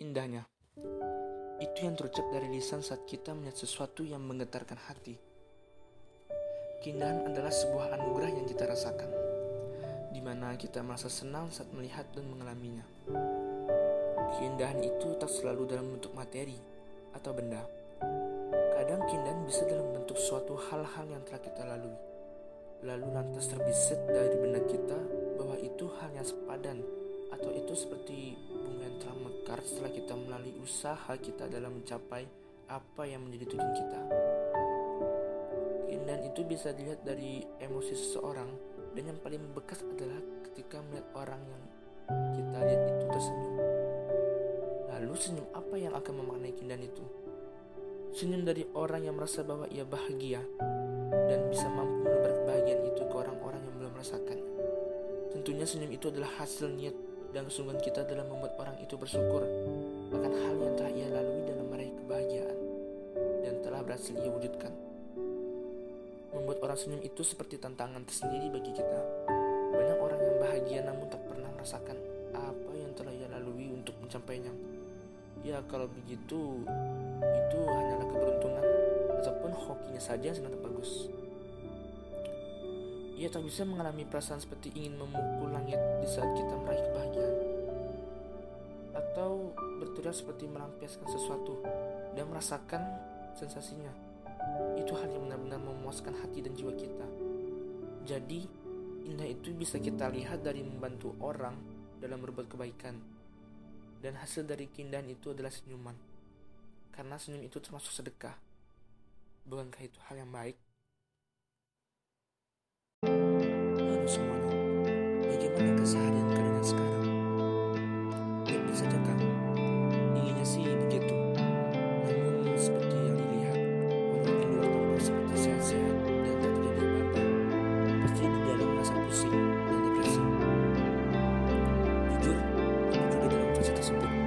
indahnya. Itu yang terucap dari lisan saat kita melihat sesuatu yang menggetarkan hati. Keindahan adalah sebuah anugerah yang kita rasakan, di mana kita merasa senang saat melihat dan mengalaminya. Keindahan itu tak selalu dalam bentuk materi atau benda. Kadang keindahan bisa dalam bentuk suatu hal-hal yang telah kita lalui. Lalu lantas terbisit dari benak kita bahwa itu hal yang sepadan atau itu seperti bunga mekar setelah kita melalui usaha kita dalam mencapai apa yang menjadi tujuan kita. Keindahan itu bisa dilihat dari emosi seseorang dan yang paling membekas adalah ketika melihat orang yang kita lihat itu tersenyum. Lalu senyum apa yang akan memaknai keindahan itu? Senyum dari orang yang merasa bahwa ia bahagia dan bisa mampu menebar kebahagiaan itu ke orang-orang yang belum merasakan. Tentunya senyum itu adalah hasil niat dan kesungguhan kita dalam membuat orang itu bersyukur akan hal yang telah ia lalui dalam meraih kebahagiaan dan telah berhasil ia wujudkan. Membuat orang senyum itu seperti tantangan tersendiri bagi kita. Banyak orang yang bahagia namun tak pernah merasakan apa yang telah ia lalui untuk mencapainya. Ya kalau begitu, itu hanyalah keberuntungan ataupun hokinya saja yang sangat bagus. Ia tak bisa mengalami perasaan seperti ingin memukul langit di saat kita meraih kebahagiaan. Atau berteriak seperti melampiaskan sesuatu dan merasakan sensasinya. Itu hal yang benar-benar memuaskan hati dan jiwa kita. Jadi, indah itu bisa kita lihat dari membantu orang dalam berbuat kebaikan. Dan hasil dari keindahan itu adalah senyuman. Karena senyum itu termasuk sedekah. Bukankah itu hal yang baik? Bagaimana keseharian kalian sekarang? Baik-baik saja kan? Inginnya sih begitu. Namun seperti yang dilihat, walau di luar tampak seperti sehat-sehat dan tak terjadi apa-apa, pasti di dalam merasa pusing dan depresi. Jujur, aku juga dalam fase tersebut.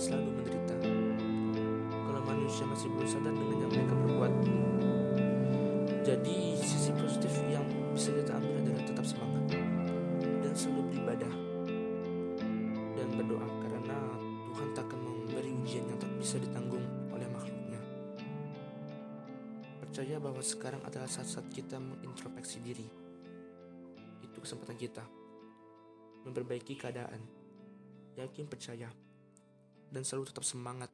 Akan selalu menderita. Kalau manusia masih belum sadar dengan yang mereka perbuat. Jadi sisi positif yang bisa kita ambil adalah tetap semangat dan selalu beribadah dan berdoa karena Tuhan tak akan memberi ujian yang tak bisa ditanggung oleh makhluknya. Percaya bahwa sekarang adalah saat-saat kita mengintrospeksi diri. Itu kesempatan kita. Memperbaiki keadaan. Yakin percaya. Dan selalu tetap semangat